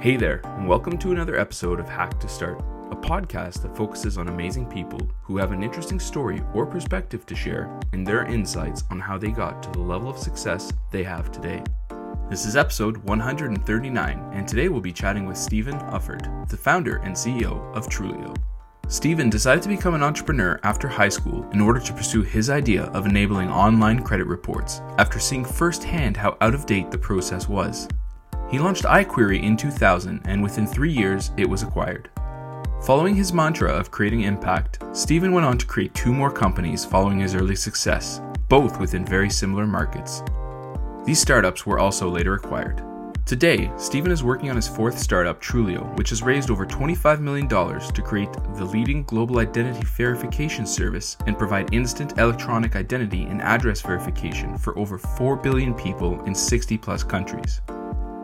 Hey there, and welcome to another episode of Hack to Start, a podcast that focuses on amazing people who have an interesting story or perspective to share and their insights on how they got to the level of success they have today. This is episode 139, and today we'll be chatting with Stephen Ufford, the founder and CEO of Trulioo. Stephen decided to become an entrepreneur after high school in order to pursue his idea of enabling online credit reports after seeing firsthand how out of date the process was. He launched iQuiri in 2000, and within three years, it was acquired. Following his mantra of creating impact, Stephen went on to create two more companies following his early success, both within very similar markets. These startups were also later acquired. Today, Stephen is working on his fourth startup, Trulioo, which has raised over $25 million to create the leading global identity verification service and provide instant electronic identity and address verification for over 4 billion people in 60 plus countries.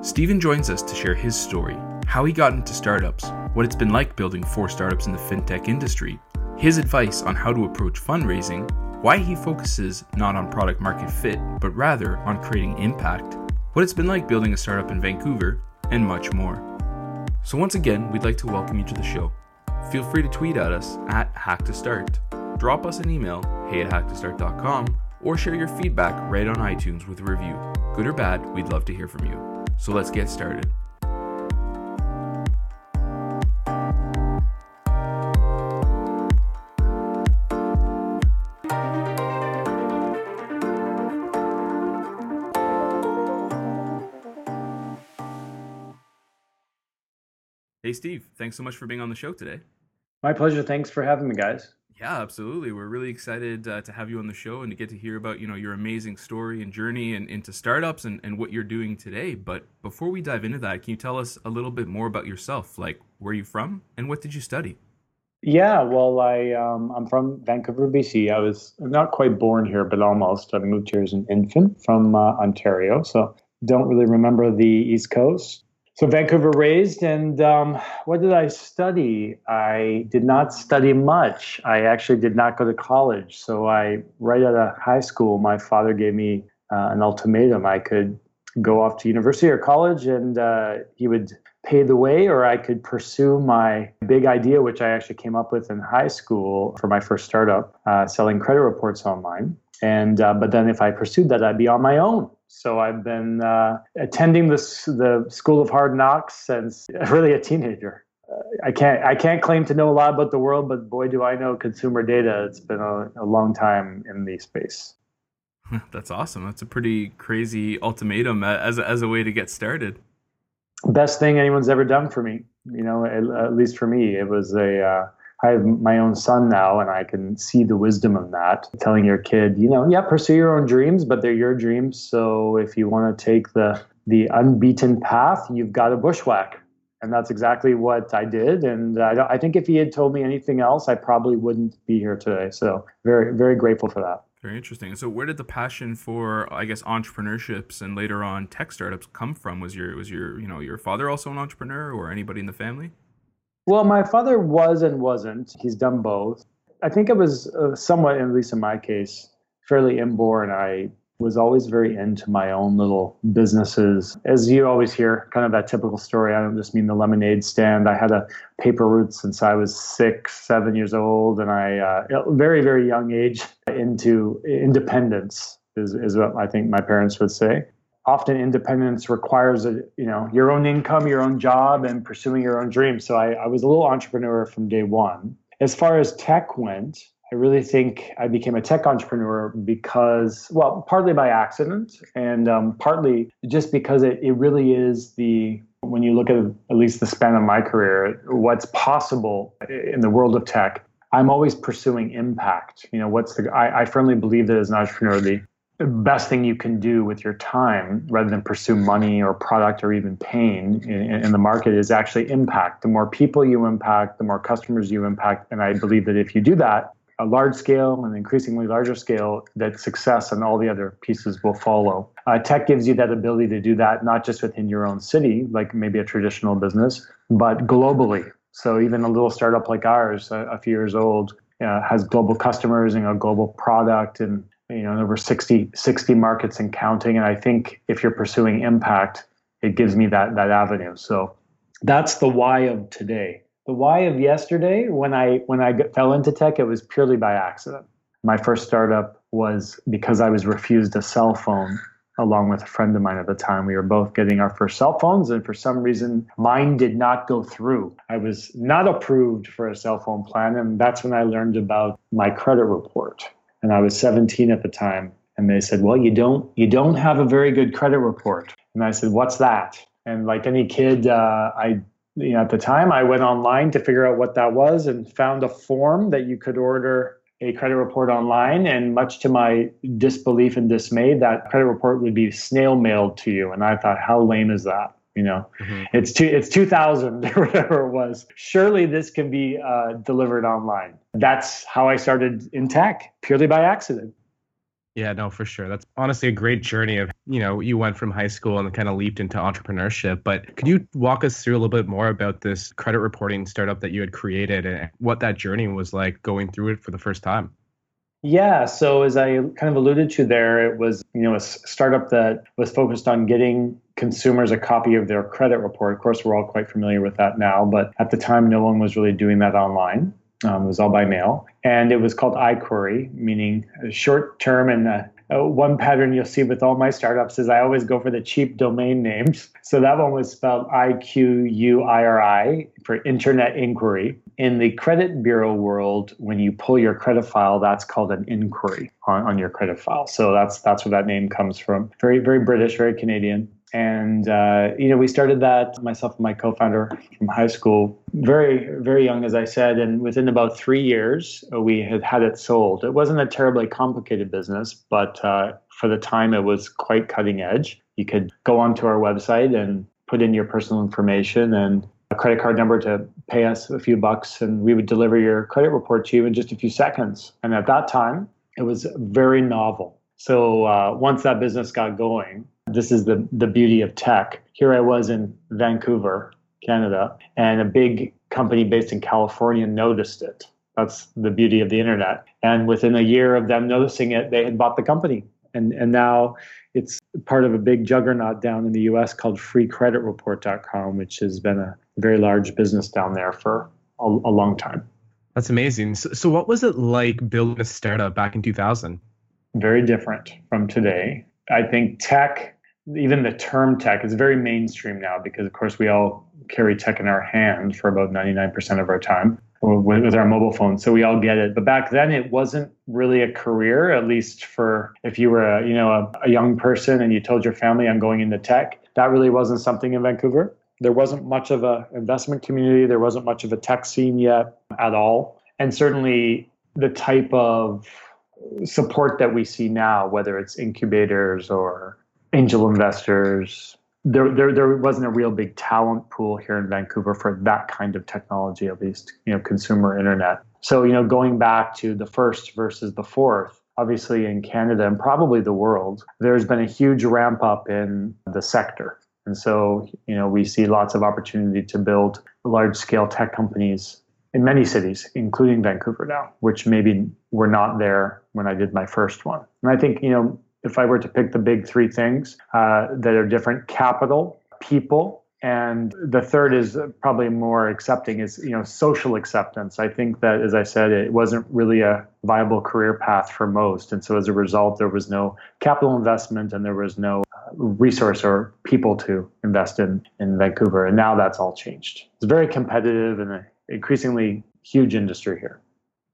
Stephen joins us to share his story, how he got into startups, what it's been like building four startups in the fintech industry, his advice on how to approach fundraising, why he focuses not on product market fit, but rather on creating impact, what it's been like building a startup in Vancouver, and much more. So, once again, we'd like to welcome you to the show. Feel free to tweet at us at HackToStart. Drop us an email, hey at hacktostart.com, or share your feedback right on iTunes with a review. Good or bad, we'd love to hear from you. So let's get started. Hey, Steve, thanks so much for being on the show today. My pleasure. Thanks for having me, guys. Yeah, absolutely. We're really excited uh, to have you on the show and to get to hear about you know your amazing story and journey and into startups and, and what you're doing today. But before we dive into that, can you tell us a little bit more about yourself? Like, where are you from and what did you study? Yeah, well, I um, I'm from Vancouver, BC. I was not quite born here, but almost. I moved here as an infant from uh, Ontario, so don't really remember the East Coast so Vancouver raised, and um, what did I study? I did not study much. I actually did not go to college. So I, right out of high school, my father gave me uh, an ultimatum. I could go off to university or college, and uh, he would pay the way, or I could pursue my big idea, which I actually came up with in high school for my first startup, uh, selling credit reports online. And uh, but then if I pursued that, I'd be on my own. So I've been uh, attending this the School of Hard Knocks since really a teenager. Uh, I can't I can't claim to know a lot about the world, but boy, do I know consumer data. It's been a, a long time in the space. That's awesome. That's a pretty crazy ultimatum as a, as a way to get started. Best thing anyone's ever done for me. You know, at, at least for me, it was a uh, I have my own son now, and I can see the wisdom of that. Telling your kid, you know, yeah, pursue your own dreams, but they're your dreams. So if you want to take the the unbeaten path, you've got to bushwhack, and that's exactly what I did. And I, I think if he had told me anything else, I probably wouldn't be here today. So very very grateful for that. Very interesting. So, where did the passion for, I guess, entrepreneurships and later on tech startups come from? Was your was your you know your father also an entrepreneur, or anybody in the family? Well, my father was and wasn't. He's done both. I think it was uh, somewhat, at least in my case, fairly inborn. I was always very into my own little businesses. As you always hear, kind of that typical story. I don't just mean the lemonade stand. I had a paper route since I was six, seven years old, and I, uh, very, very young age, into independence is, is what I think my parents would say often independence requires a, you know your own income your own job and pursuing your own dreams. So I, I was a little entrepreneur from day one. As far as tech went i really think i became a tech entrepreneur because well partly by accident and um, partly just because it, it really is the when you look at at least the span of my career what's possible in the world of tech i'm always pursuing impact. You know what's the i, I firmly believe that as an entrepreneur the best thing you can do with your time rather than pursue money or product or even pain in, in, the market is actually impact. The more people you impact the more customers you impact. And i believe that if you do that a large scale and increasingly larger scale that success and all the other pieces will follow. Uh, tech gives you that ability to do that not just within your own city like maybe a traditional business but globally. So even a little startup like ours a, a few years old uh, has global customers and a global product and you know over 60 60 markets and counting and i think if you're pursuing impact it gives me that that avenue so that's the why of today. The why of yesterday, when I when I fell into tech, it was purely by accident. My first startup was because I was refused a cell phone along with a friend of mine at the time. We were both getting our first cell phones, and for some reason, mine did not go through. I was not approved for a cell phone plan, and that's when I learned about my credit report. And I was 17 at the time, and they said, "Well, you don't you don't have a very good credit report." And I said, "What's that?" And like any kid, uh, I you know, at the time, I went online to figure out what that was and found a form that you could order a credit report online. And much to my disbelief and dismay, that credit report would be snail mailed to you. And I thought, how lame is that? You know, mm-hmm. it's two, it's 2000 or whatever it was. Surely this can be uh, delivered online. That's how I started in tech, purely by accident. Yeah, no, for sure. That's honestly a great journey of, you know, you went from high school and kind of leaped into entrepreneurship. But could you walk us through a little bit more about this credit reporting startup that you had created and what that journey was like going through it for the first time? Yeah, so as I kind of alluded to there, it was, you know, a startup that was focused on getting consumers a copy of their credit report. Of course, we're all quite familiar with that now, but at the time no one was really doing that online. Um, it was all by mail, and it was called iQuiri, meaning short term. And uh, uh, one pattern you'll see with all my startups is I always go for the cheap domain names. So that one was spelled I Q U I R I for Internet Inquiry. In the credit bureau world, when you pull your credit file, that's called an inquiry on, on your credit file. So that's that's where that name comes from. Very very British, very Canadian. And, uh, you know, we started that, myself and my co founder from high school, very, very young, as I said. And within about three years, we had had it sold. It wasn't a terribly complicated business, but uh, for the time, it was quite cutting edge. You could go onto our website and put in your personal information and a credit card number to pay us a few bucks, and we would deliver your credit report to you in just a few seconds. And at that time, it was very novel. So uh, once that business got going, this is the, the beauty of tech. Here I was in Vancouver, Canada, and a big company based in California noticed it. That's the beauty of the internet. And within a year of them noticing it, they had bought the company. And, and now it's part of a big juggernaut down in the US called freecreditreport.com, which has been a very large business down there for a, a long time. That's amazing. So, so, what was it like building a startup back in 2000? Very different from today. I think tech even the term tech is very mainstream now because, of course, we all carry tech in our hand for about 99% of our time with, with, our mobile phones. So we all get it. But back then, it wasn't really a career, at least for if you were a, you know, a, a young person and you told your family, I'm going into tech. That really wasn't something in Vancouver. There wasn't much of a investment community. There wasn't much of a tech scene yet at all. And certainly the type of support that we see now, whether it's incubators or angel investors. There, there, there wasn't a real big talent pool here in Vancouver for that kind of technology, at least, you know, consumer internet. So, you know, going back to the first versus the fourth, obviously in Canada and probably the world, there's been a huge ramp up in the sector. And so, you know, we see lots of opportunity to build large scale tech companies in many cities, including Vancouver now, which maybe were not there when I did my first one. And I think, you know, if I were to pick the big three things uh, that are different capital, people, and the third is probably more accepting is you know social acceptance. I think that as i said it wasn't really a viable career path for most. And so as a result there was no capital investment and there was no uh, resource or people to invest in in vancouver. And now that's all changed. It's very competitive and an increasingly huge industry here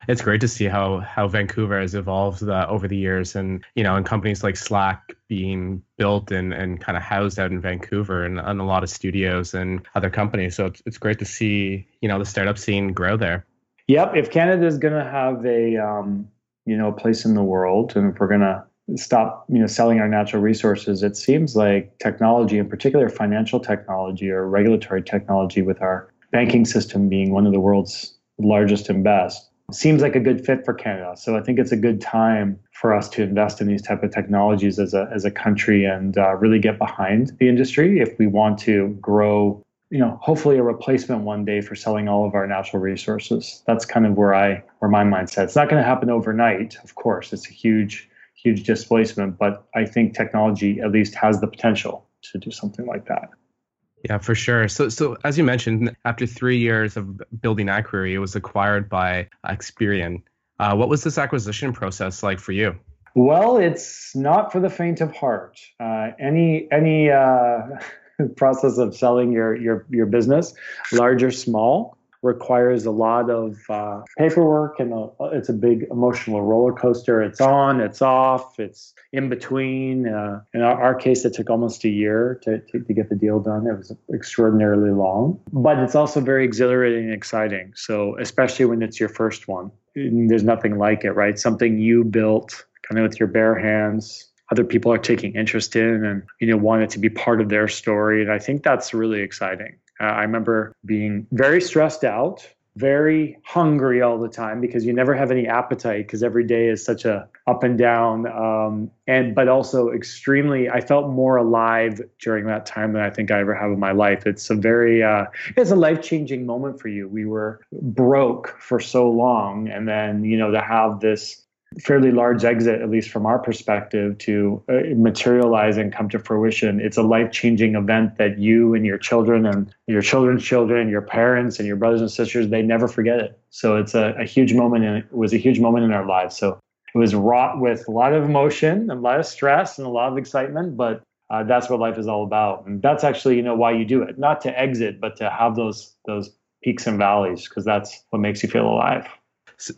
it's great to see how how Vancouver has evolved uh, over the years, and you know, and companies like Slack being built and, and kind of housed out in Vancouver, and, and a lot of studios and other companies. So it's it's great to see you know the startup scene grow there. Yep, if Canada is going to have a um, you know place in the world, and if we're going to stop you know selling our natural resources, it seems like technology, in particular financial technology or regulatory technology, with our banking system being one of the world's largest and best seems like a good fit for Canada. So I think it's a good time for us to invest in these type of technologies as a as a country and uh, really get behind the industry if we want to grow. You know, hopefully a replacement one day for selling all of our natural resources. That's kind of where I where my mindset. It's not going to happen overnight, of course. It's a huge huge displacement, but I think technology at least has the potential to do something like that. Yeah, for sure. So, so as you mentioned, after three years of building iQuiri, it was acquired by Experian. Uh, what was this acquisition process like for you? Well, it's not for the faint of heart. Uh, any any uh, process of selling your your your business, large or small, requires a lot of uh, paperwork and a, it's a big emotional roller coaster. It's on, it's off, it's in between. Uh, in our, our, case, it took almost a year to, to, to, get the deal done. It was extraordinarily long, but it's also very exhilarating and exciting. So, especially when it's your first one, there's nothing like it, right? Something you built kind of with your bare hands other people are taking interest in and you know want it to be part of their story and i think that's really exciting uh, I remember being very stressed out, very hungry all the time because you never have any appetite because every day is such a up and down um, and but also extremely i felt more alive during that time than i think i ever have in my life. It's a very uh, it's a life-changing moment for you. We were broke for so long and then you know to have this fairly large exit, at least from our perspective, to uh, materialize and come to fruition. It's a life changing event that you and your children and your children's children, your parents and your brothers and sisters, they never forget it. So it's a, a huge moment, and it was a huge moment in our lives. So it was wrought with a lot of emotion, and a lot of stress, and a lot of excitement, but uh, that's what life is all about. And that's actually, you know, why you do it, not to exit, but to have those those peaks and valleys, because that's what makes you feel alive.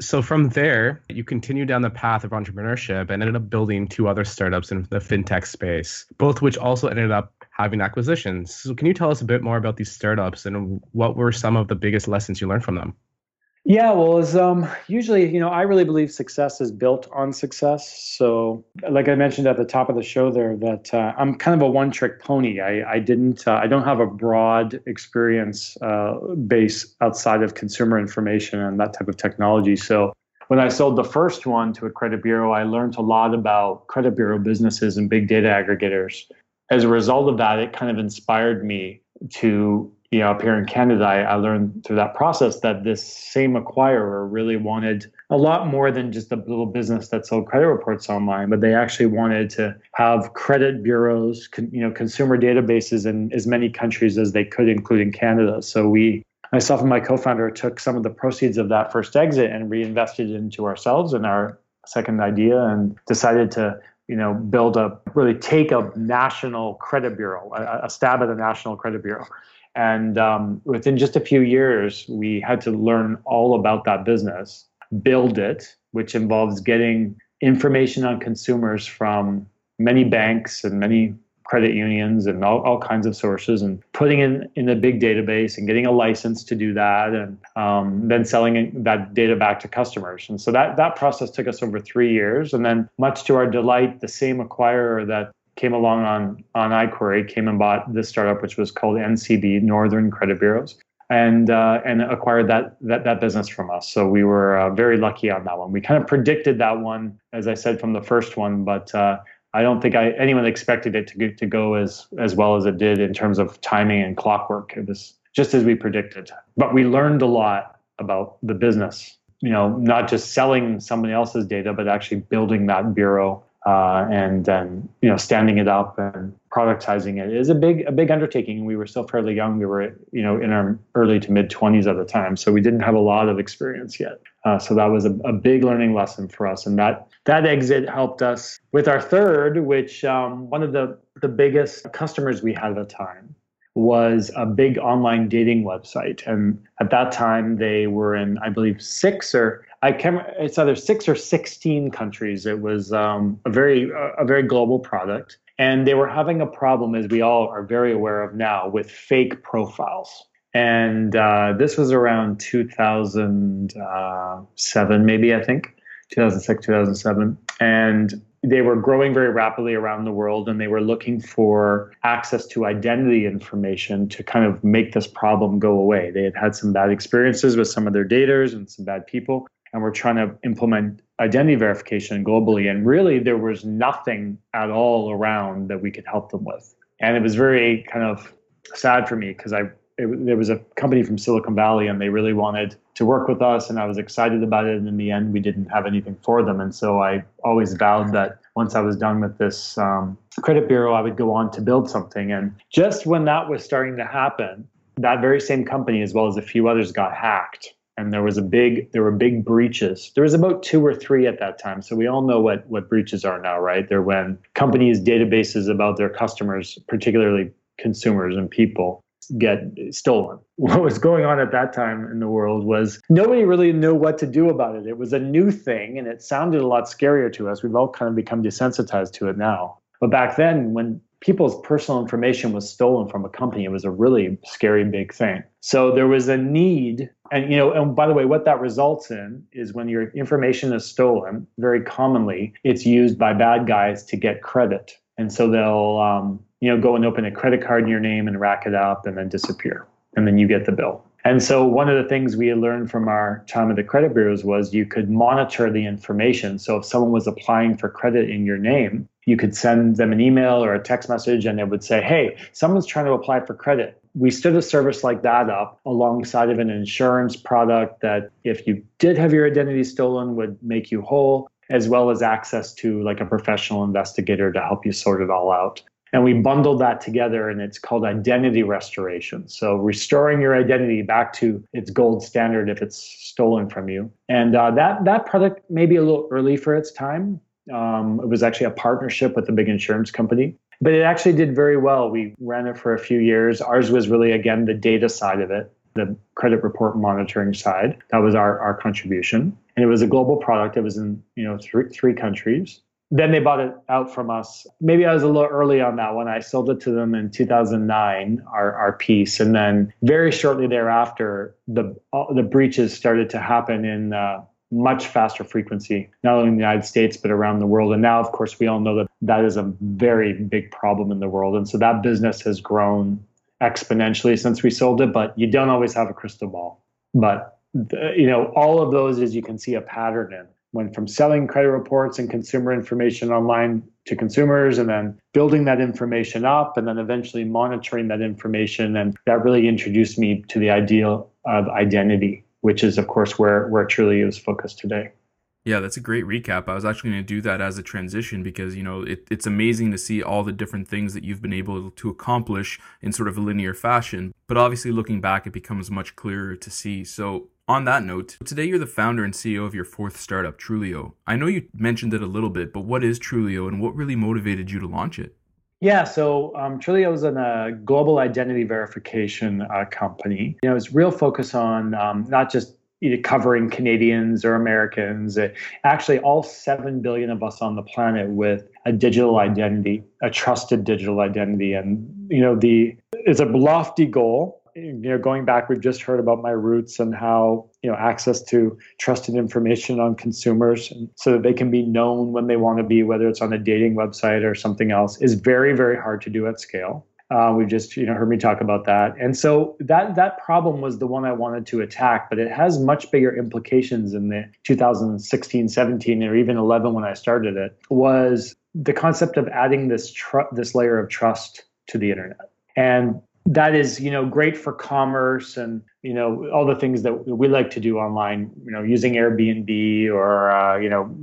So from there, you continue down the path of entrepreneurship and ended up building two other startups in the fintech space, both which also ended up having acquisitions. So can you tell us a bit more about these startups and what were some of the biggest lessons you learned from them? Yeah, well, as um, usually, you know, I really believe success is built on success. So, like I mentioned at the top of the show, there, that uh, I'm kind of a one-trick pony. I, I didn't, uh, I don't have a broad experience uh, base outside of consumer information and that type of technology. So, when I sold the first one to a credit bureau, I learned a lot about credit bureau businesses and big data aggregators. As a result of that, it kind of inspired me to you know, up here in Canada, I, I, learned through that process that this same acquirer really wanted a lot more than just a little business that sold credit reports online, but they actually wanted to have credit bureaus, con, you know, consumer databases in as many countries as they could, including Canada. So we, myself and my co-founder, took some of the proceeds of that first exit and reinvested into ourselves and our second idea, and decided to you know, build a really take a national credit bureau, a, a stab at a national credit bureau. And um, within just a few years, we had to learn all about that business, build it, which involves getting information on consumers from many banks and many credit unions and all, all kinds of sources and putting in in a big database and getting a license to do that and um, then selling that data back to customers. And so that that process took us over three years. And then much to our delight the same acquirer that came along on on iQuiri, came and bought this startup, which was called NCB, Northern Credit Bureaus, and uh, and acquired that that that business from us. So we were uh, very lucky on that one. We kind of predicted that one, as I said from the first one, but. Uh, I don't think I, anyone expected it to go, to go as as well as it did in terms of timing and clockwork. It was just as we predicted. But we learned a lot about the business. You know, not just selling somebody else's data, but actually building that bureau uh, and then you know standing it up and productizing it is a big a big undertaking. We were still fairly young. We were you know in our early to mid twenties at the time, so we didn't have a lot of experience yet. Uh, so that was a, a, big learning lesson for us, and that that exit helped us with our third, which um, one of the the biggest customers we had at the time was a big online dating website. And at that time, they were in, I believe, six or I can't—it's either six or sixteen countries. It was um, a very a very global product, and they were having a problem, as we all are very aware of now, with fake profiles. And uh, this was around 2007, maybe I think, 2006, 2007, and they were growing very rapidly around the world and they were looking for access to identity information to kind of make this problem go away. They had had some bad experiences with some of their daters and some bad people and we're trying to implement identity verification globally. And really, there was nothing at all around that we could help them with. And it was very kind of sad for me because I it, there was a company from Silicon Valley and they really wanted to work with us and I was excited about it and in the end we didn't have anything for them and so I always vowed that once I was done with this um, credit bureau, I would go on to build something. And just when that was starting to happen, that very same company, as well as a few others, got hacked. And there was a big, there were big breaches. There was about two or three at that time. So we all know what what breaches are now, right? They're when companies' databases about their customers, particularly consumers and people, get stolen. What was going on at that time in the world was nobody really knew what to do about it. It was a new thing and it sounded a lot scarier to us. We've all kind of become desensitized to it now. But back then, when people's personal information was stolen from a company, it was a really scary big thing. So there was a need, and you know, and by the way, what that results in is when your information is stolen, very commonly it's used by bad guys to get credit, and so they'll um, you know, go and open a credit card in your name and rack it up and then disappear. And then you get the bill. And so one of the things we learned from our time at the credit bureaus was you could monitor the information. So if someone was applying for credit in your name, you could send them an email or a text message and it would say, hey, someone's trying to apply for credit. We stood a service like that up alongside of an insurance product that if you did have your identity stolen would make you whole as well as access to like a professional investigator to help you sort it all out. And we bundled that together and it's called identity restoration. So restoring your identity back to its gold standard if it's stolen from you. And uh, that, that product may be a little early for its time. Um, it was actually a partnership with a big insurance company, but it actually did very well. We ran it for a few years. Ours was really, again, the data side of it, the credit report monitoring side. That was our, our contribution. And it was a global product. It was in, you know, three, three countries then they bought it out from us. Maybe I was a little early on that one. I sold it to them in 2009, our, our piece. And then very shortly thereafter, the, the breaches started to happen in uh, much faster frequency, not only in the United States, but around the world. And now, of course, we all know that that is a very big problem in the world. And so that business has grown exponentially since we sold it, but you don't always have a crystal ball. But, you know, all of those, as you can see a pattern in went from selling credit reports and consumer information online to consumers and then building that information up and then eventually monitoring that information and that really introduced me to the ideal of identity which is of course where where Trulioo is focused today yeah, that's a great recap. I was actually going to do that as a transition because, you know, it, it's amazing to see all the different things that you've been able to accomplish in sort of a linear fashion. But obviously, looking back, it becomes much clearer to see. So, on that note, today you're the founder and CEO of your fourth startup, Trulioo. I know you mentioned it a little bit, but what is Trulioo and what really motivated you to launch it? Yeah, so um, Trulioo is a uh, global identity verification uh, company. You know, it's real focus on um, not just covering Canadians or Americans, actually all 7 billion of us on the planet with a digital identity, a trusted digital identity. And, you know, the it's a lofty goal you know, going back, we've just heard about my roots and how you know access to trusted information on consumers, so that they can be known when they want to be, whether it's on a dating website or something else, is very, very hard to do at scale. Uh, we've just you know heard me talk about that, and so that that problem was the one I wanted to attack, but it has much bigger implications in the 2016, 17, or even 11 when I started it. Was the concept of adding this tr- this layer of trust to the internet, and that is you know great for commerce and you know all the things that we like to do online you know using airbnb or uh, you know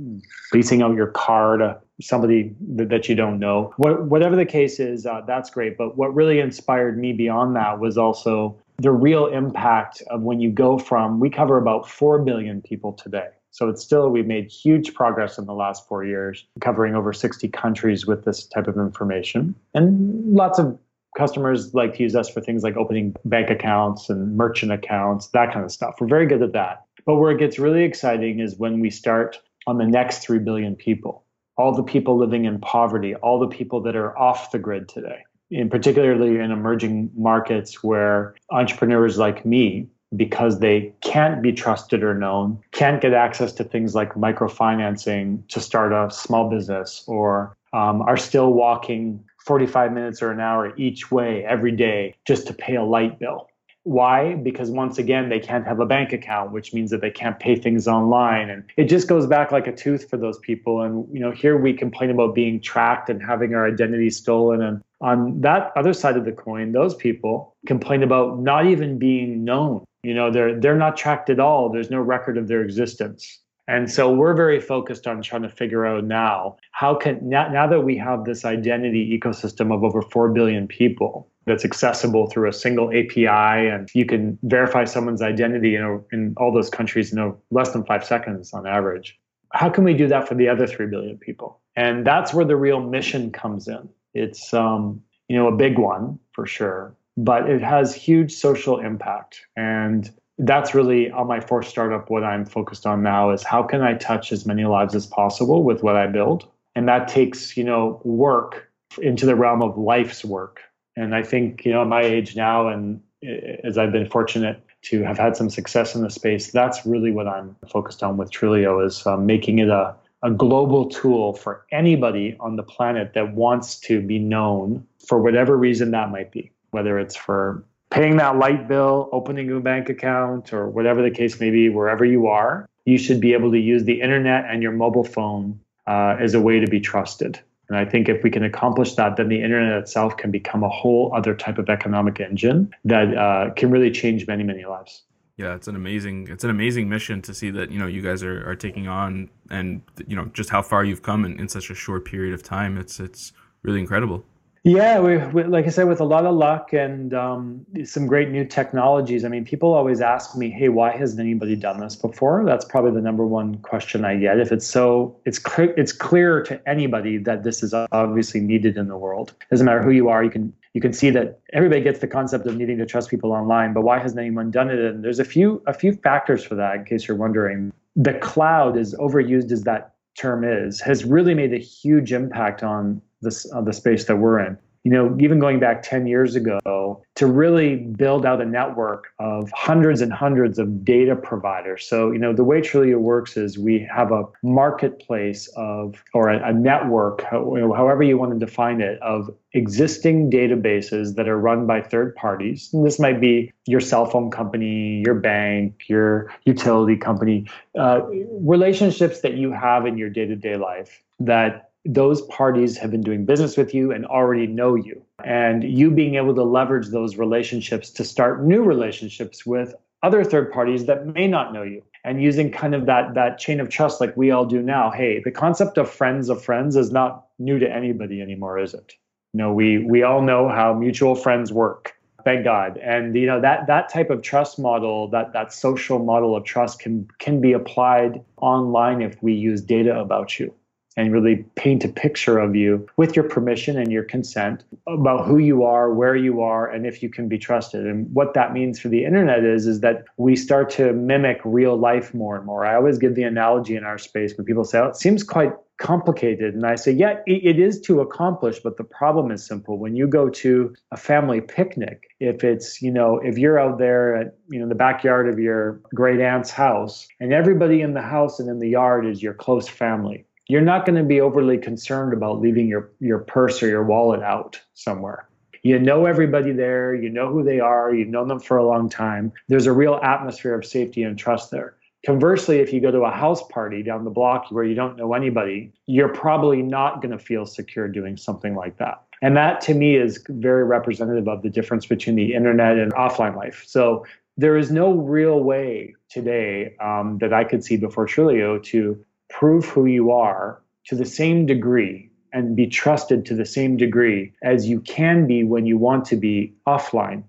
leasing out your car to somebody that you don't know. What, whatever the case is uh, that's great. But what really inspired me beyond that was also the real impact of when you go from we cover about 4 billion people today. So it's still, we've made huge progress in the last four years, covering over 60 countries with this type of information and lots of customers like to use us for things like opening bank accounts and merchant accounts, that kind of stuff. We're very good at that. But where it gets really exciting is when we start on the next 3 billion people, all the people living in poverty, all the people that are off the grid today, in particularly in emerging markets where entrepreneurs like me because they can't be trusted or known, can't get access to things like microfinancing to start a small business, or um, are still walking 45 minutes or an hour each way every day just to pay a light bill. Why? Because once again, they can't have a bank account, which means that they can't pay things online. And it just goes back like a tooth for those people. And, you know, here we complain about being tracked and having our identity stolen. And on that other side of the coin, those people complain about not even being known. You know, they're, they're not tracked at all. There's no record of their existence. And so we're very focused on trying to figure out now how can now, now that we have this identity ecosystem of over 4 billion people that's accessible through a single API and you can verify someone's identity you know, in all those countries in know, less than 5 seconds on average. How can we do that for the other 3 billion people? And that's where the real mission comes in. It's um, you know a big one for sure, but it has huge social impact and that's really on my first startup what i'm focused on now is how can i touch as many lives as possible with what i build? And that takes you know work into the realm of life's work. And i think you know my age now and eh, as i've been fortunate to have had some success in the space that's really what i'm focused on with Trulioo is um, making it a, a global tool for anybody on the planet that wants to be known for whatever reason that might be whether it's for paying that light bill, opening a bank account, or whatever the case may be, wherever you are, you should be able to use the internet and your mobile phone uh, as a way to be trusted. And I think if we can accomplish that, then the internet itself can become a whole other type of economic engine that uh, can really change many, many lives. Yeah, it's an amazing it's an amazing mission to see that you know you guys are, are taking on and you know just how far you've come in, in such a short period of time. It's it's really incredible. Yeah, we, we, like I said, with a lot of luck and um, some great new technologies. I mean, people always ask me, "Hey, why hasn't anybody done this before?" That's probably the number one question I get. If it's so, it's clear, it's clear to anybody that this is obviously needed in the world. Doesn't matter who you are, you can you can see that everybody gets the concept of needing to trust people online. But why hasn't anyone done it? And there's a few a few factors for that. In case you're wondering, the cloud is overused as that term is has really made a huge impact on this uh, the space that we're in you know, even going back 10 years ago, to really build out a network of hundreds and hundreds of data providers. So, you know, the way Trulioo works is we have a marketplace of, or a, a network, however you want to define it, of existing databases that are run by third parties. And this might be your cell phone company, your bank, your utility company, uh, relationships that you have in your day to day life that those parties have been doing business with you and already know you. And you being able to leverage those relationships to start new relationships with other third parties that may not know you. And using kind of that that chain of trust like we all do now hey the concept of friends of friends is not new to anybody anymore is it? You know we we all know how mutual friends work thank god. And you know that that type of trust model that that social model of trust can can be applied online if we use data about you and really paint a picture of you with your permission and your consent about who you are, where you are, and if you can be trusted. And what that means for the internet is is that we start to mimic real life more and more. I always give the analogy in our space when people say, "Oh, it seems quite complicated," and I say, "Yeah, it is to accomplish, but the problem is simple. When you go to a family picnic, if it's you know if you're out there at you know the backyard of your great aunt's house, and everybody in the house and in the yard is your close family." You're not going to be overly concerned about leaving your, your purse or your wallet out somewhere. You know everybody there, you know who they are, you've known them for a long time. There's a real atmosphere of safety and trust there. Conversely, if you go to a house party down the block where you don't know anybody, you're probably not going to feel secure doing something like that. And that to me is very representative of the difference between the internet and offline life. So there is no real way today um, that I could see before Trulioo to prove who you are to the same degree and be trusted to the same degree as you can be when you want to be offline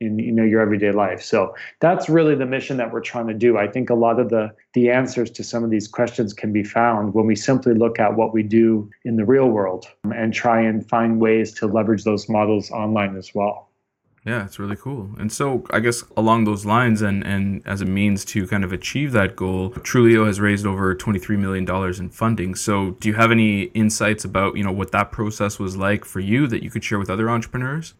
in you know your everyday life. So that's really the mission that we're trying to do. I think a lot of the the answers to some of these questions can be found when we simply look at what we do in the real world and try and find ways to leverage those models online as well yeah, it's really cool. And so I guess along those lines and, and as a means to kind of achieve that goal, Trulioo has raised over $23 million in funding. So do you have any insights about, you know, what that process was like for you that you could share with other entrepreneurs?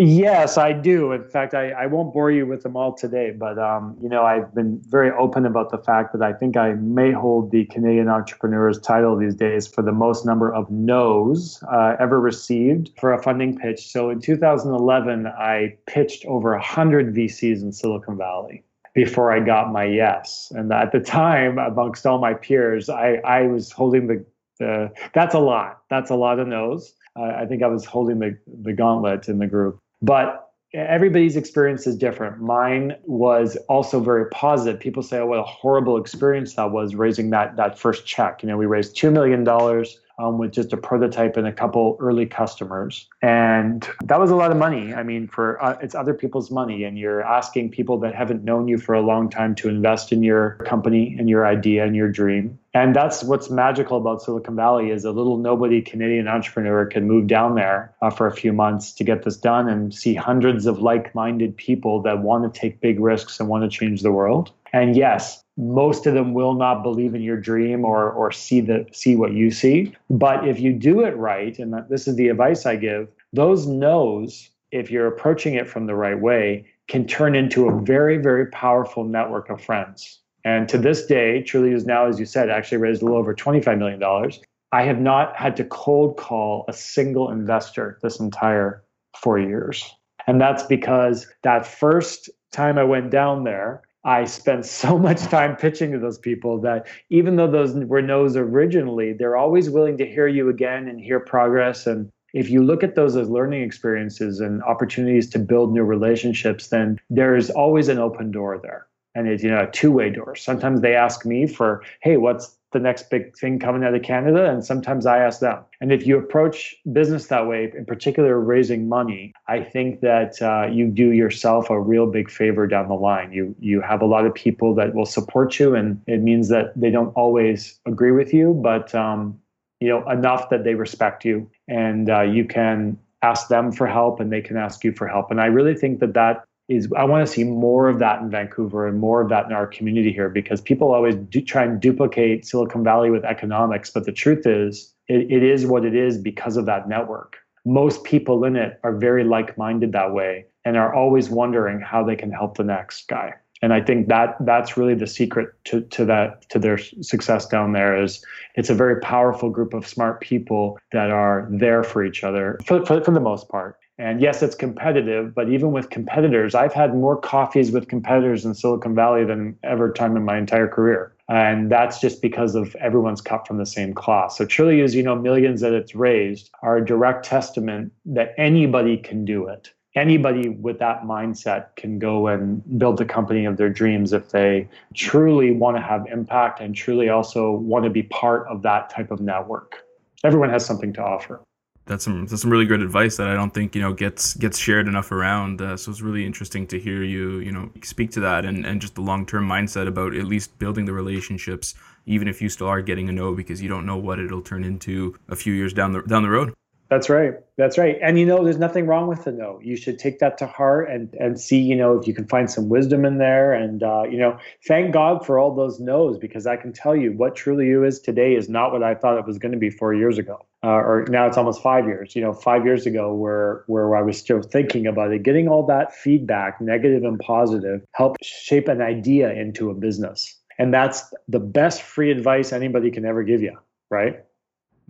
Yes, I do. In fact, I, I won't bore you with them all today, but um, you know, I've been very open about the fact that I think I may hold the Canadian Entrepreneur's title these days for the most number of no's uh, ever received for a funding pitch. So in 2011, I pitched over 100 VCs in Silicon Valley before I got my yes. And at the time, amongst all my peers, I, I was holding the, the that's a lot. That's a lot of no's. I think I was holding the, the gauntlet in the group. But everybody's experience is different. Mine was also very positive. People say, "Oh, what a horrible experience that was raising that that first check." You know, we raised two million dollars um, with just a prototype and a couple early customers. And that was a lot of money. I mean, for uh, it's other people's money, and you're asking people that haven't known you for a long time to invest in your company and your idea and your dream. And that's what's magical about Silicon Valley is a little nobody Canadian entrepreneur can move down there uh, for a few months to get this done and see hundreds of like-minded people that want to take big risks and want to change the world. And yes, most of them will not believe in your dream or or see the see what you see. But if you do it right and this is the advice i give those no's if you're approaching it from the right way can turn into a very very powerful network of friends. And to this day truly is now as you said actually raised a little over 25 million dollars. I have not had to cold call a single investor this entire four years. And that's because that first time i went down there I spent so much time pitching to those people that even though those were no's originally, they're always willing to hear you again and hear progress. And if you look at those as learning experiences and opportunities to build new relationships, then there is always an open door there. And it's you know a two-way door. Sometimes they ask me for, hey, what's the next big thing coming out of Canada, and sometimes I ask them. And if you approach business that way, in particular raising money, I think that uh, you do yourself a real big favor down the line. You you have a lot of people that will support you, and it means that they don't always agree with you, but um, you know enough that they respect you, and uh, you can ask them for help, and they can ask you for help. And I really think that that is I want to see more of that in Vancouver and more of that in our community here because people always do try and duplicate Silicon Valley with economics, but the truth is it, it is what it is because of that network. Most people in it are very like-minded that way and are always wondering how they can help the next guy. And I think that that's really the secret to, to that to their success down there is it's a very powerful group of smart people that are there for each other for, for, for the most part and yes, it's competitive, but even with competitors, I've had more coffees with competitors in Silicon Valley than ever time in my entire career. And that's just because of everyone's cut from the same cloth. So truly is, you know, millions that it's raised are a direct testament that anybody can do it. Anybody with that mindset can go and build the company of their dreams if they truly want to have impact and truly also want to be part of that type of network. Everyone has something to offer that's some that's some really great advice that I don't think you know gets gets shared enough around. Uh, so it's really interesting to hear you you know speak to that and and just the long term mindset about at least building the relationships, even if you still are getting a no because you don't know what it'll turn into a few years down the down the road. That's right. That's right. And you know, there's nothing wrong with a no. You should take that to heart and and see, you know, if you can find some wisdom in there. And uh, you know, thank God for all those no's because I can tell you what Trulioo is today is not what I thought it was going to be four years ago. Uh, or now it's almost five years. You know, five years ago, where where I was still thinking about it, getting all that feedback, negative and positive, help shape an idea into a business. And that's the best free advice anybody can ever give you, right?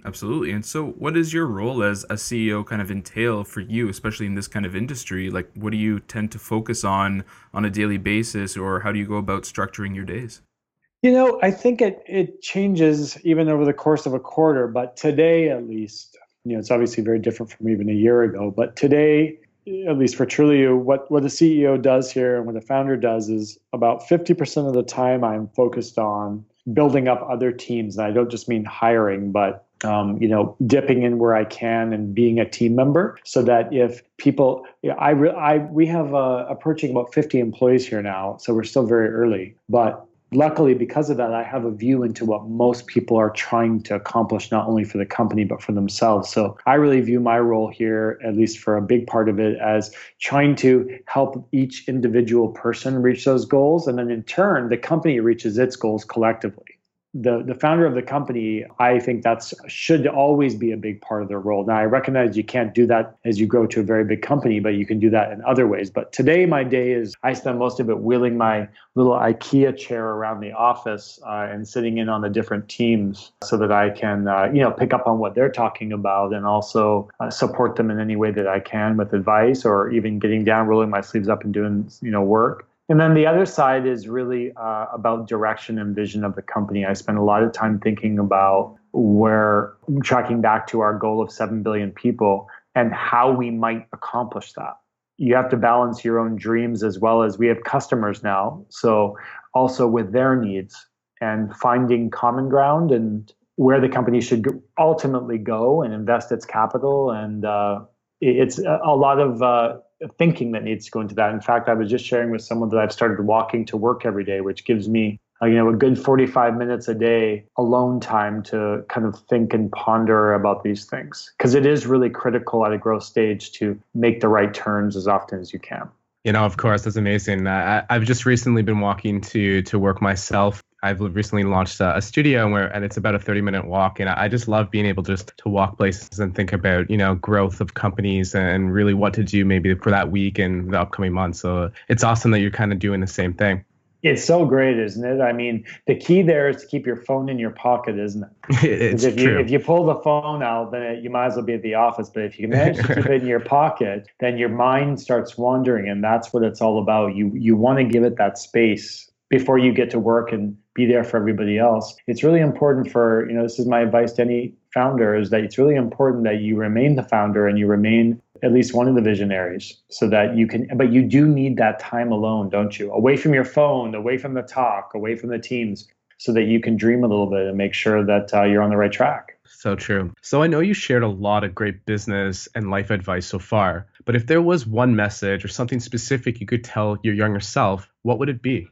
Absolutely. And so, what does your role as a CEO kind of entail for you, especially in this kind of industry? Like, what do you tend to focus on on a daily basis, or how do you go about structuring your days? You know, I think it it changes even over the course of a quarter, but today at least, you know, it's obviously very different from even a year ago. But today, at least for Trulioo, what what the CEO does here and what the founder does is about fifty percent of the time I'm focused on building up other teams, and I don't just mean hiring, but um, you know, dipping in where I can and being a team member, so that if people, you know, I, I, we have uh, approaching about 50 employees here now, so we're still very early. But luckily because of that i have a view into what most people are trying to accomplish not only for the company but for themselves. So i really view my role here at least for a big part of it as trying to help each individual person reach those goals. And then in turn the company reaches its goals collectively the the founder of the company, I think that's should always be a big part of their role. Now I recognize you can't do that as you grow to a very big company, but you can do that in other ways. But today my day is I spend most of it wheeling my little IKEA chair around the office uh, and sitting in on the different teams so that I can uh, you know pick up on what they're talking about and also uh, support them in any way that I can with advice or even getting down, rolling my sleeves up and doing you know work. And then the other side is really uh, about direction and vision of the company. I spend a lot of time thinking about where tracking back to our goal of 7 billion people and how we might accomplish that. you have to balance your own dreams as well as we have customers now. So also with their needs and finding common ground and where the company should ultimately go and invest its capital. And uh, it's a lot of uh, thinking that needs to go into that. In fact, I was just sharing with someone that I've started walking to work every day, which gives me uh, you know a good 45 minutes a day alone time to kind of think and ponder about these things. Because it is really critical at a growth stage to make the right turns as often as you can. You know of course that's amazing. Uh, i've just recently been walking to to work myself I've recently launched a, a, studio where, and it's about a 30 minute walk. And I just love being able just to walk places and think about, you know, growth of companies and really what to do maybe for that week and the upcoming months. So it's awesome that you're kind of doing the same thing. It's so great, isn't it? I mean, the key there is to keep your phone in your pocket, isn't it? it's if true. You, if you pull the phone out, then it, you might as well be at the office. But if you manage to keep it in your pocket, then your mind starts wandering, and that's what it's all about. You you want to give it that space before you get to work and be there for everybody else. It's really important for you know. This is my advice to any founder: is that it's really important that you remain the founder and you remain at least one of the visionaries so that you can but you do need that time alone don't you away from your phone away from the talk away from the teams so that you can dream a little bit and make sure that uh, you're on the right track so true so i know you shared a lot of great business and life advice so far but if there was one message or something specific you could tell your younger self what would it be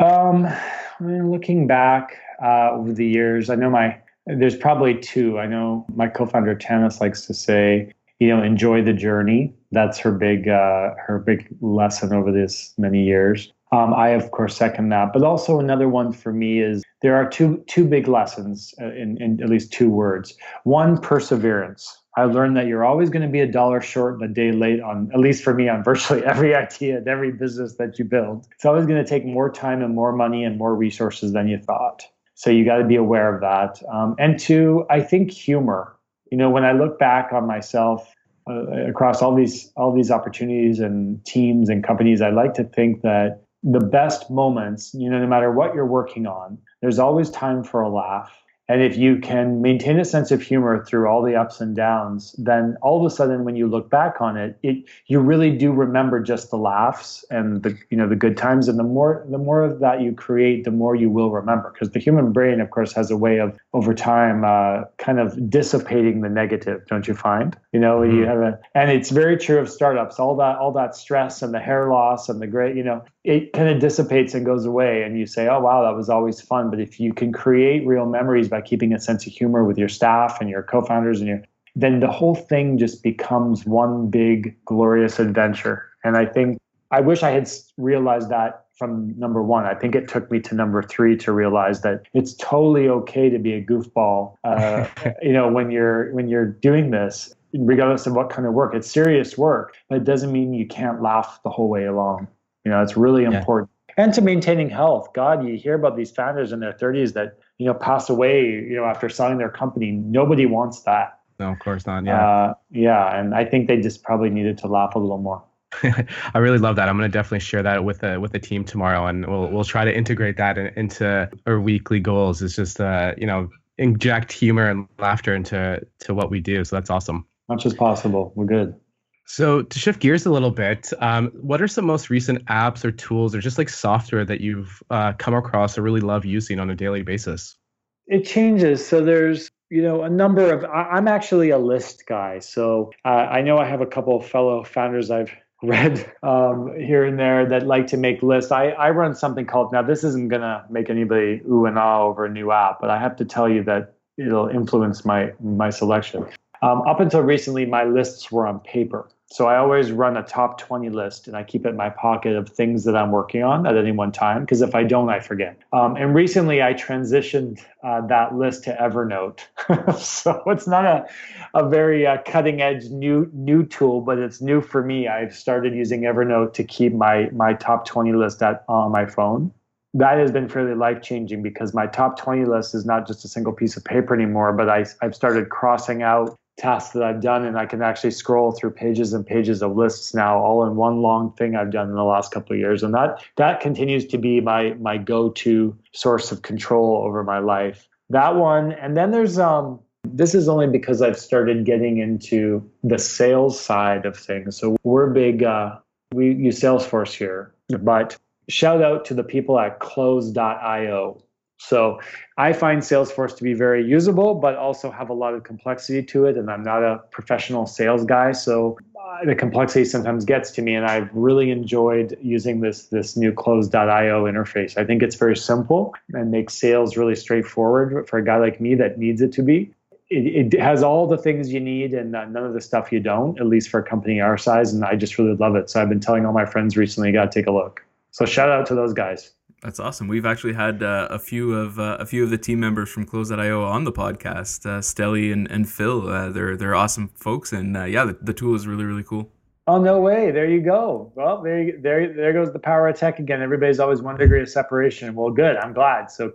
um I mean, looking back uh, over the years i know my there's probably two. I know my co-founder Tanis likes to say, you know enjoy the journey. That's her big uh, her big lesson over this many years. Um, i of course second that. But also another one for me is there are two two big lessons uh, in, in at least two words. One perseverance I learned that you're always going to be a dollar short and a day late on, at least for me, on virtually every idea and every business that you build. It's always going to take more time and more money and more resources than you thought. So you got to be aware of that. Um, and two, I think humor you know, when I look back on myself uh, across all these all these opportunities and teams and companies, I like to think that the best moments, you know, no matter what you're working on, there's always time for a laugh. And if you can maintain a sense of humor through all the ups and downs, then all of a sudden, when you look back on it, it you really do remember just the laughs and the you know the good times. And the more the more of that you create, the more you will remember. Because the human brain, of course, has a way of over time uh, kind of dissipating the negative. Don't you find? You know, mm-hmm. you have a, and it's very true of startups. All that all that stress and the hair loss and the great, you know, it kind of dissipates and goes away. And you say, oh wow, that was always fun. But if you can create real memories by keeping a sense of humor with your staff and your co-founders and your then the whole thing just becomes one big glorious adventure and i think i wish i had realized that from number one i think it took me to number three to realize that it's totally okay to be a goofball uh, you know when you're when you're doing this regardless of what kind of work it's serious work but it doesn't mean you can't laugh the whole way along you know it's really yeah. important and to maintaining health. God, you hear about these founders in their 30s that you know pass away, you know, after selling their company. Nobody wants that. No, of course not. Yeah, uh, yeah, and I think they just probably needed to laugh a little more. I really love that. I'm going to definitely share that with the with the team tomorrow, and we'll we'll try to integrate that in, into our weekly goals. It's just uh, you know inject humor and laughter into to what we do. So that's awesome. Much as possible. We're good. So to shift gears a little bit, um, what are some most recent apps or tools or just like software that you've uh, come across or really love using on a daily basis? It changes. So there's you know a number of. I'm actually a list guy, so uh, I know I have a couple of fellow founders I've read um, here and there that like to make lists. I, I run something called now. This isn't gonna make anybody ooh and ah over a new app, but I have to tell you that it'll influence my my selection. Um, up until recently, my lists were on paper. So I always run a top 20 list and I keep it in my pocket of things that I'm working on at any one time because if I don't, I forget. Um, and recently I transitioned uh, that list to Evernote. so it's not a, a very uh, cutting edge new new tool, but it's new for me. I've started using Evernote to keep my, my top 20 list at, on my phone that has been fairly life changing because my top 20 list is not just a single piece of paper anymore, but I, I've started crossing out tasks that I've done, and I can actually scroll through pages and pages of lists now, all in one long thing I've done in the last couple of years, and that that continues to be my my go-to source of control over my life. That one, and then there's um This is only because I've started getting into the sales side of things. So we're big, uh, we use Salesforce here, but shout out to the people at close.io. So I find Salesforce to be very usable, but also have a lot of complexity to it. And I'm not a professional sales guy. So the complexity sometimes gets to me. And I've really enjoyed using this, this new close.io interface. I think it's very simple and makes sales really straightforward for a guy like me that needs it to be. It, it has all the things you need and uh, none of the stuff you don't, at least for a company our size. And I just really love it. So I've been telling all my friends recently, you got to take a look. So shout out to those guys. That's awesome. We've actually had uh, a few of uh, a few of the team members from Close.io on the podcast. Uh, Steli and, and Phil, uh, they're they're awesome folks, and uh, yeah, the, the tool is really really cool. Oh no way! There you go. Well, there you, there there goes the power of tech again. Everybody's always one degree of separation. Well, good. I'm glad. So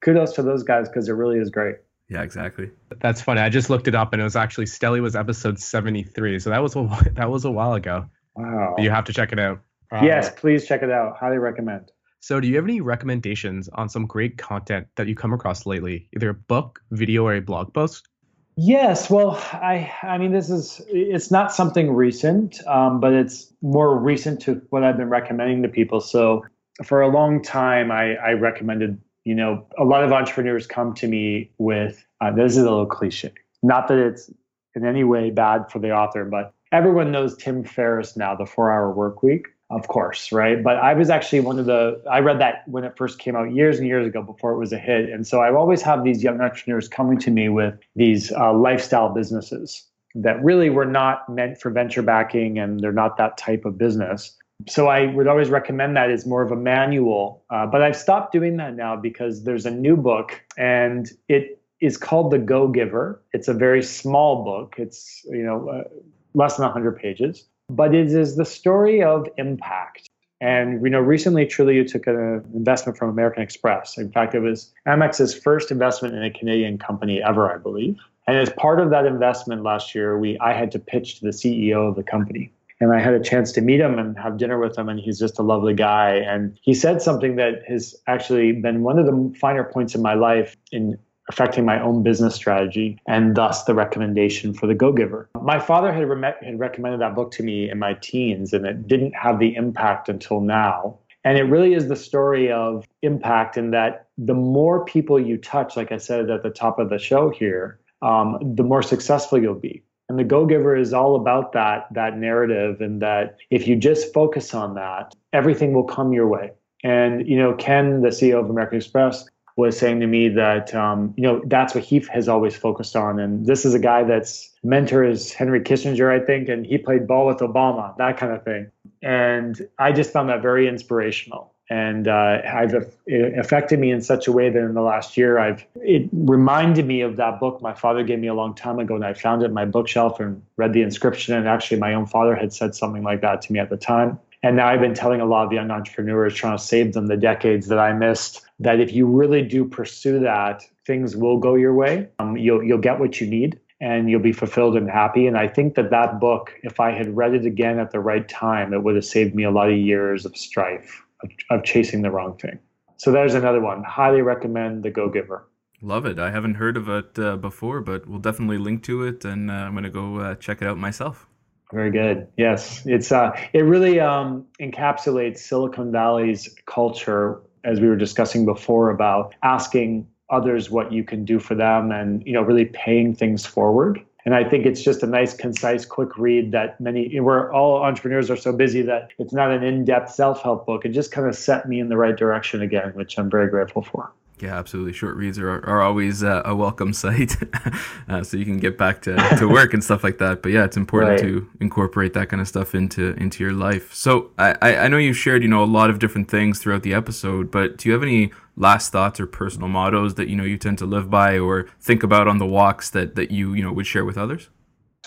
kudos to those guys because it really is great. Yeah, exactly. That's funny. I just looked it up, and it was actually Steli was episode 73. So that was a, that was a while ago. Wow. But you have to check it out. yes, please check it out. Highly recommend. So, do you have any recommendations on some great content that you come across lately, either a book, video, or a blog post? Yes, well, I I mean this is it's not something recent, um, but it's more recent to what I've been recommending to people. So for a long time, I, I recommended you know a lot of entrepreneurs come to me with uh, this is a little cliche, not that it's in any way bad for the author, but everyone knows Tim Ferriss now, the Four Hour Work Week of course, right? But I was actually one of the, I read that when it first came out years and years ago before it was a hit. And so I've always have these young entrepreneurs coming to me with these uh, lifestyle businesses that really were not meant for venture backing and they're not that type of business. So I would always recommend that as more of a manual. Uh, but I've stopped doing that now because there's a new book and it is called The Go Giver. It's a very small book. It's, you know, uh, less than 100 pages but it is the story of impact. And we know recently Trulioo took an investment from American Express. In fact, it was Amex's first investment in a Canadian company ever, I believe. And as part of that investment last year, we I had to pitch to the CEO of the company. And I had a chance to meet him and have dinner with him, and he's just a lovely guy. And he said something that has actually been one of the finer points in my life in affecting my own business strategy and thus the recommendation for the go giver my father had, re- had recommended that book to me in my teens and it didn't have the impact until now. And it really is the story of impact in that the more people you touch like i said at the top of the show here um, the more successful you'll be. And the go giver is all about that that narrative and that if you just focus on that everything will come your way. And you know ken the ceo of american express was saying to me that um, you know that's what he has always focused on, and this is a guy that's mentor is Henry Kissinger, I think, and he played ball with Obama, that kind of thing. And I just found that very inspirational, and uh, I've it affected me in such a way that in the last year, I've it reminded me of that book my father gave me a long time ago, and I found it in my bookshelf and read the inscription, and actually my own father had said something like that to me at the time. And now I've been telling a lot of young entrepreneurs, trying to save them the decades that I missed, that if you really do pursue that, things will go your way. Um, you'll you'll get what you need, and you'll be fulfilled and happy. And I think that that book, if I had read it again at the right time, it would have saved me a lot of years of strife of, of chasing the wrong thing. So there's another one. Highly recommend The Go Giver. Love it. I haven't heard of it uh, before, but we'll definitely link to it, and uh, I'm going to go uh, check it out myself. Very good. Yes, it's uh, it really um, encapsulates Silicon Valley's culture, as we were discussing before, about asking others what you can do for them, and you know, really paying things forward. And I think it's just a nice, concise, quick read that many, we're all entrepreneurs are so busy that it's not an in depth self help book. It just kind of set me in the right direction again, which I'm very grateful for. Yeah, absolutely. Short reads are, are always uh, a welcome sight, uh, so you can get back to, to work and stuff like that. But yeah, it's important right. to incorporate that kind of stuff into into your life. So I, I know you've shared you know a lot of different things throughout the episode, but do you have any last thoughts or personal mottos that you know you tend to live by or think about on the walks that that you you know would share with others?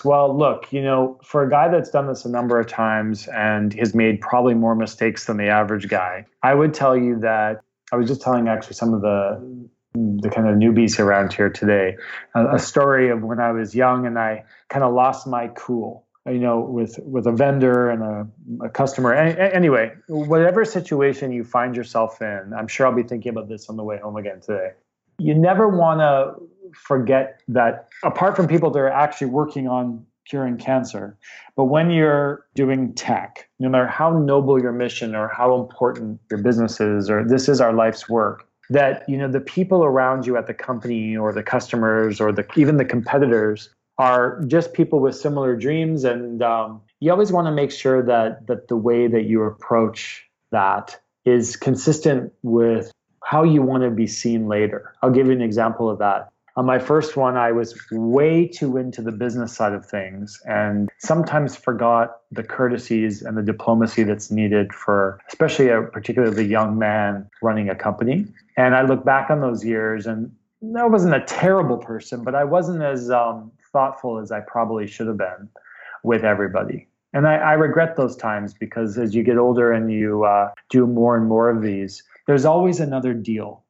Well, look, you know, for a guy that's done this a number of times and has made probably more mistakes than the average guy, I would tell you that I was just telling actually some of the the kind of newbies around here today a, a story of when I was young and I kind of lost my cool you know, with with a vendor and a, a customer. Any, anyway, whatever situation you find yourself in, I'm sure I'll be thinking about this on the way home again today. you never want to forget that apart from people that are actually working on curing cancer, but when you're doing tech, no matter how noble your mission or how important your business is, or this is our life's work, that you know the people around you at the company or the customers or the even the competitors are just people with similar dreams. And um, you always want to make sure that that the way that you approach that is consistent with how you want to be seen later. I'll give you an example of that on my first one, I was way too into the business side of things and sometimes forgot the courtesies and the diplomacy that's needed for, especially a particularly young man running a company. And I look back on those years and I wasn't a terrible person, but I wasn't as um, thoughtful as I probably should have been with everybody. And I, I regret those times because as you get older and you uh, do more and more of these, there's always another deal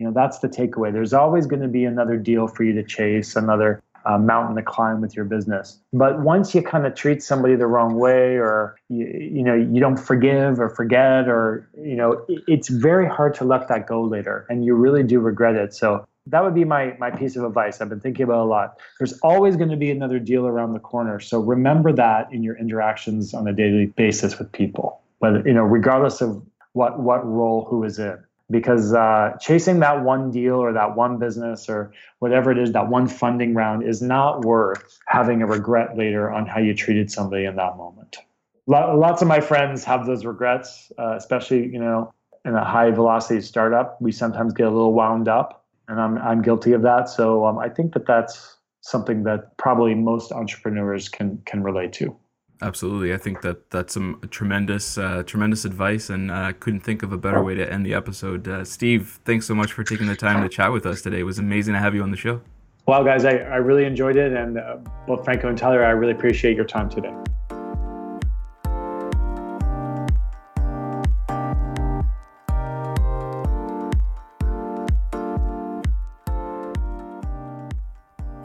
you know that's the takeaway. There's always going to be another deal for you to chase another uh, mountain to climb with your business. But once you kind of treat somebody the wrong way or you, you know you don't forgive or forget or you know it's very hard to let that go later and you really do regret it. So that would be my my piece of advice. I've been thinking about a lot. There's always going to be another deal around the corner. So remember that in your interactions on a daily basis with people whether you know regardless of what what role who is in because uh, chasing that one deal or that one business or whatever it is, that one funding round is not worth having a regret later on how you treated somebody in that moment. Lots of my friends have those regrets, uh, especially you know in a high velocity startup. We sometimes get a little wound up, and I'm I'm guilty of that. So um, I think that that's something that probably most entrepreneurs can can relate to. Absolutely, I think that that's some tremendous, uh, tremendous advice, and uh, couldn't think of a better way to end the episode. Uh, Steve, thanks so much for taking the time to chat with us today. It was amazing to have you on the show. Well, guys, I, I really enjoyed it, and uh, both Franco and Tyler, I really appreciate your time today.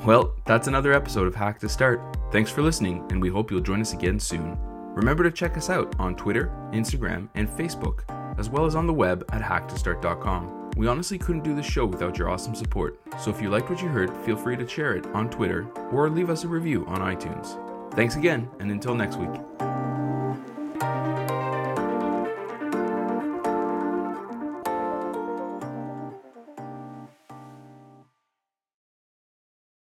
Well, that's another episode of Hack to Start. Thanks for listening, and we hope you'll join us again soon. Remember to check us out on Twitter, Instagram, and Facebook, as well as on the web at hacktostart.com. We honestly couldn't do this show without your awesome support, so if you liked what you heard, feel free to share it on Twitter or leave us a review on iTunes. Thanks again, and until next week.